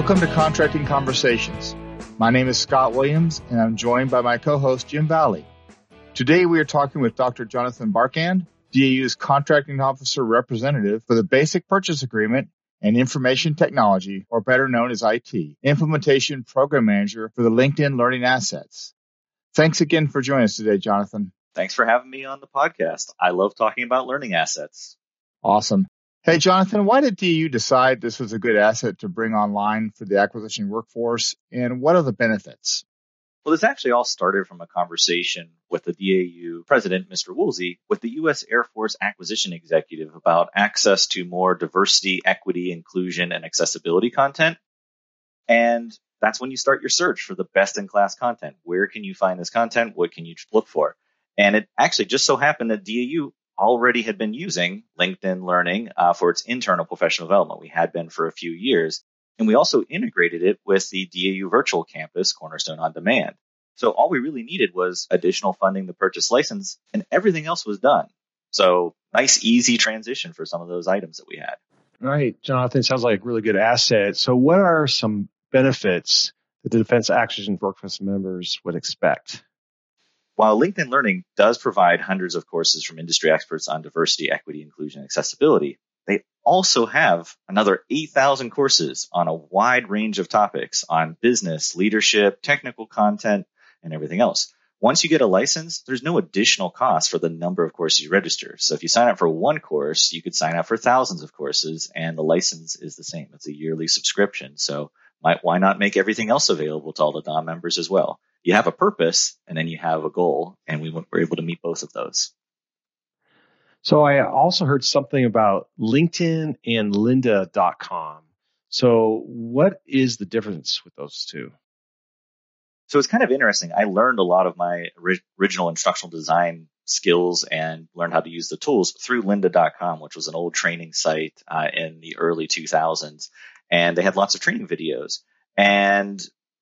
Welcome to Contracting Conversations. My name is Scott Williams, and I'm joined by my co-host Jim Valley. Today we are talking with Dr. Jonathan Barkand, DAU's Contracting Officer Representative for the Basic Purchase Agreement and Information Technology, or better known as IT, Implementation Program Manager for the LinkedIn Learning Assets. Thanks again for joining us today, Jonathan. Thanks for having me on the podcast. I love talking about learning assets. Awesome. Hey, Jonathan, why did DAU decide this was a good asset to bring online for the acquisition workforce, and what are the benefits? Well, this actually all started from a conversation with the DAU president, Mr. Woolsey, with the U.S. Air Force acquisition executive about access to more diversity, equity, inclusion, and accessibility content. And that's when you start your search for the best in class content. Where can you find this content? What can you look for? And it actually just so happened that DAU already had been using LinkedIn Learning uh, for its internal professional development. We had been for a few years. And we also integrated it with the DAU virtual campus, Cornerstone on Demand. So all we really needed was additional funding to purchase license, and everything else was done. So nice, easy transition for some of those items that we had. Right, Jonathan, sounds like a really good asset. So what are some benefits that the Defense Acquisition Workforce members would expect? While LinkedIn Learning does provide hundreds of courses from industry experts on diversity, equity, inclusion, and accessibility, they also have another 8,000 courses on a wide range of topics on business, leadership, technical content, and everything else. Once you get a license, there's no additional cost for the number of courses you register. So if you sign up for one course, you could sign up for thousands of courses and the license is the same. It's a yearly subscription. So why not make everything else available to all the DOM members as well? You have a purpose and then you have a goal, and we were able to meet both of those. So I also heard something about LinkedIn and lynda.com. So what is the difference with those two? So it's kind of interesting. I learned a lot of my original instructional design skills and learned how to use the tools through lynda.com, which was an old training site uh, in the early 2000s and they had lots of training videos. And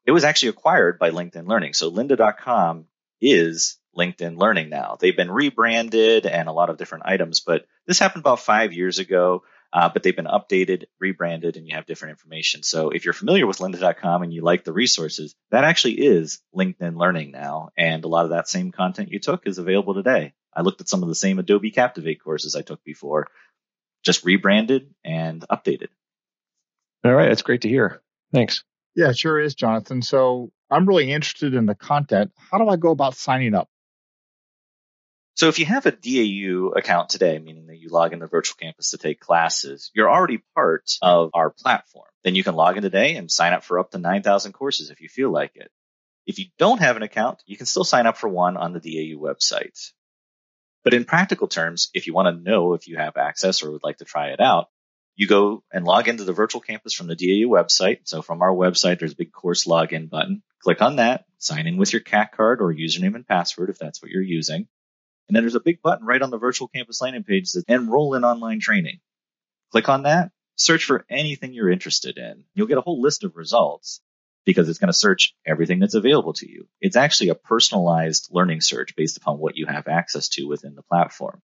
it was actually acquired by LinkedIn Learning. So lynda.com is LinkedIn Learning now. They've been rebranded and a lot of different items, but this happened about five years ago. Uh, but they've been updated, rebranded, and you have different information. So if you're familiar with lynda.com and you like the resources, that actually is LinkedIn Learning now. And a lot of that same content you took is available today. I looked at some of the same Adobe Captivate courses I took before, just rebranded and updated. All right. That's great to hear. Thanks. Yeah, sure is, Jonathan. So I'm really interested in the content. How do I go about signing up? So if you have a DAU account today, meaning that you log into Virtual Campus to take classes, you're already part of our platform. Then you can log in today and sign up for up to 9,000 courses if you feel like it. If you don't have an account, you can still sign up for one on the DAU website. But in practical terms, if you want to know if you have access or would like to try it out, you go and log into the virtual campus from the DAU website. So from our website, there's a big course login button. Click on that, sign in with your CAC card or username and password if that's what you're using. And then there's a big button right on the virtual campus landing page that enroll in online training. Click on that, search for anything you're interested in. You'll get a whole list of results because it's going to search everything that's available to you. It's actually a personalized learning search based upon what you have access to within the platform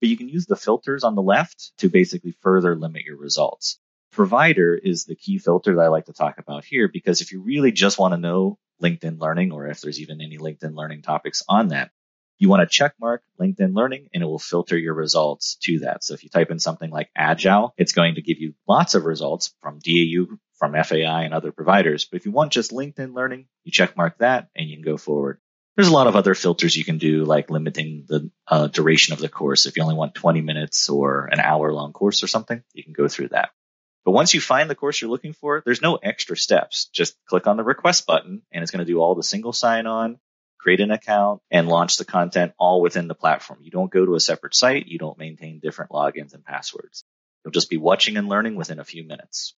but you can use the filters on the left to basically further limit your results. Provider is the key filter that I like to talk about here because if you really just want to know LinkedIn learning or if there's even any LinkedIn learning topics on that, you want to check mark LinkedIn learning and it will filter your results to that. So if you type in something like agile, it's going to give you lots of results from DAU, from FAI and other providers. But if you want just LinkedIn learning, you check mark that and you can go forward. There's a lot of other filters you can do, like limiting the uh, duration of the course. If you only want 20 minutes or an hour long course or something, you can go through that. But once you find the course you're looking for, there's no extra steps. Just click on the request button and it's going to do all the single sign on, create an account and launch the content all within the platform. You don't go to a separate site. You don't maintain different logins and passwords. You'll just be watching and learning within a few minutes.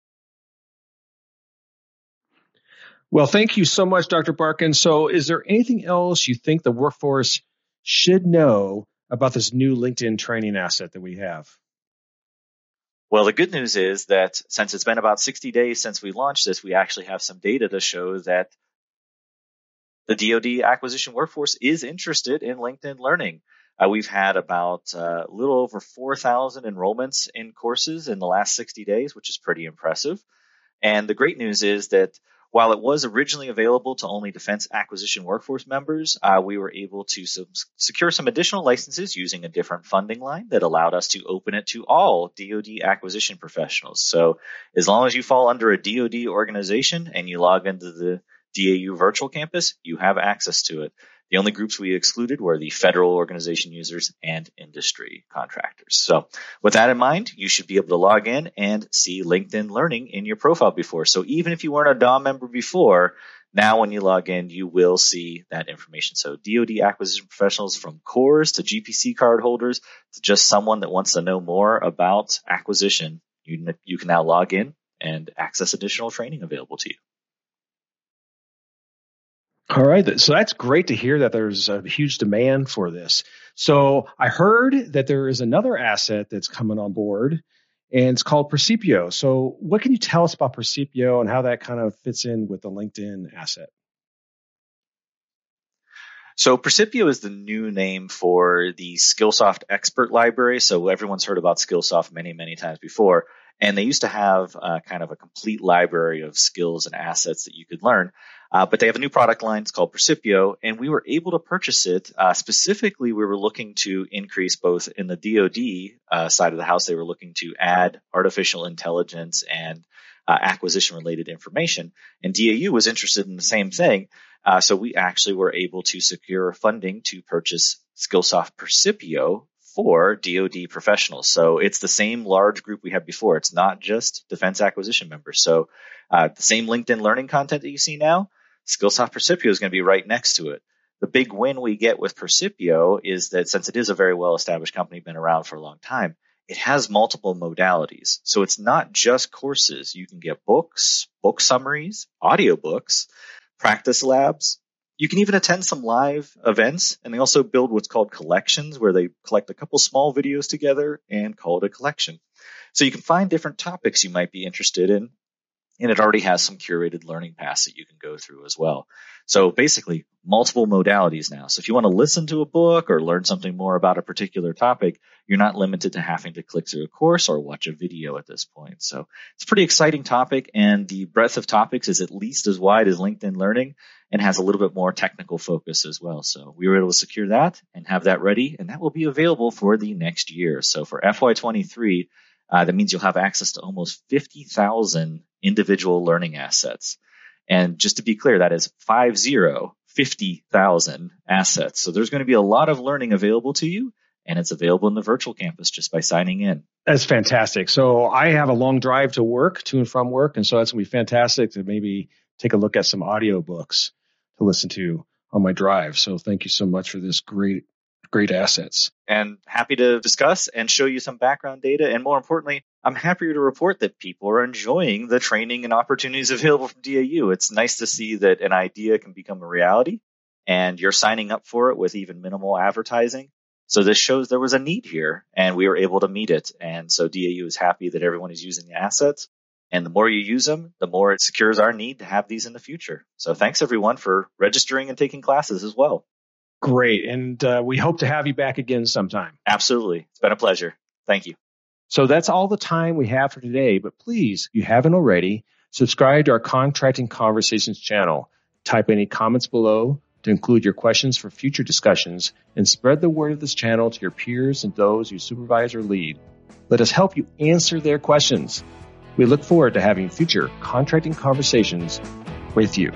Well, thank you so much, Dr. Barkand. So, is there anything else you think the workforce should know about this new LinkedIn training asset that we have? Well, the good news is that since it's been about 60 days since we launched this, we actually have some data to show that the DoD acquisition workforce is interested in LinkedIn learning. Uh, we've had about uh, a little over 4,000 enrollments in courses in the last 60 days, which is pretty impressive. And the great news is that while it was originally available to only Defense Acquisition Workforce members, uh, we were able to secure some additional licenses using a different funding line that allowed us to open it to all DoD acquisition professionals. So as long as you fall under a DoD organization and you log into the DAU virtual campus, you have access to it. The only groups we excluded were the federal organization users and industry contractors. So with that in mind, you should be able to log in and see LinkedIn Learning in your profile before. So even if you weren't a DOM member before, now when you log in, you will see that information. So DoD acquisition professionals from CORs to GPC card holders to just someone that wants to know more about acquisition, you, you can now log in and access additional training available to you. All right. So that's great to hear that there's a huge demand for this. So I heard that there is another asset that's coming on board and it's called Percipio. So what can you tell us about Percipio and how that kind of fits in with the LinkedIn asset? So Percipio is the new name for the Skillsoft Expert Library. So everyone's heard about Skillsoft many, many times before. And they used to have uh, kind of a complete library of skills and assets that you could learn. Uh, but they have a new product line. It's called Percipio, and we were able to purchase it. Uh, specifically, we were looking to increase both in the DoD uh, side of the house. They were looking to add artificial intelligence and uh, acquisition related information, and DAU was interested in the same thing. Uh, so we actually were able to secure funding to purchase Skillsoft Percipio for DoD professionals. So it's the same large group we had before. It's not just defense acquisition members. So uh, the same LinkedIn learning content that you see now, Skillsoft Percipio is going to be right next to it. The big win we get with Percipio is that since it is a very well established company, been around for a long time, it has multiple modalities. So it's not just courses. You can get books, book summaries, audiobooks, practice labs. You can even attend some live events and they also build what's called collections where they collect a couple small videos together and call it a collection. So you can find different topics you might be interested in and it already has some curated learning paths that you can go through as well. So basically multiple modalities now. So if you want to listen to a book or learn something more about a particular topic, you're not limited to having to click through a course or watch a video at this point. So it's a pretty exciting topic and the breadth of topics is at least as wide as LinkedIn Learning and has a little bit more technical focus as well. So we were able to secure that and have that ready and that will be available for the next year. So for FY23, uh, that means you'll have access to almost 50,000 individual learning assets. And just to be clear, that is five zero, 50,000 assets. So there's going to be a lot of learning available to you and it's available in the virtual campus just by signing in. That's fantastic. So I have a long drive to work, to and from work. And so that's going to be fantastic to maybe take a look at some audio books to listen to on my drive. So thank you so much for this great great assets. And happy to discuss and show you some background data. And more importantly, I'm happier to report that people are enjoying the training and opportunities available from DAU. It's nice to see that an idea can become a reality and you're signing up for it with even minimal advertising. So this shows there was a need here and we were able to meet it. And so DAU is happy that everyone is using the assets. And the more you use them, the more it secures our need to have these in the future. So thanks everyone for registering and taking classes as well. Great. And uh, we hope to have you back again sometime. Absolutely. It's been a pleasure. Thank you. So that's all the time we have for today. But please, if you haven't already, subscribe to our Contracting Conversations channel. Type any comments below to include your questions for future discussions and spread the word of this channel to your peers and those you supervise or lead. Let us help you answer their questions. We look forward to having future contracting conversations with you.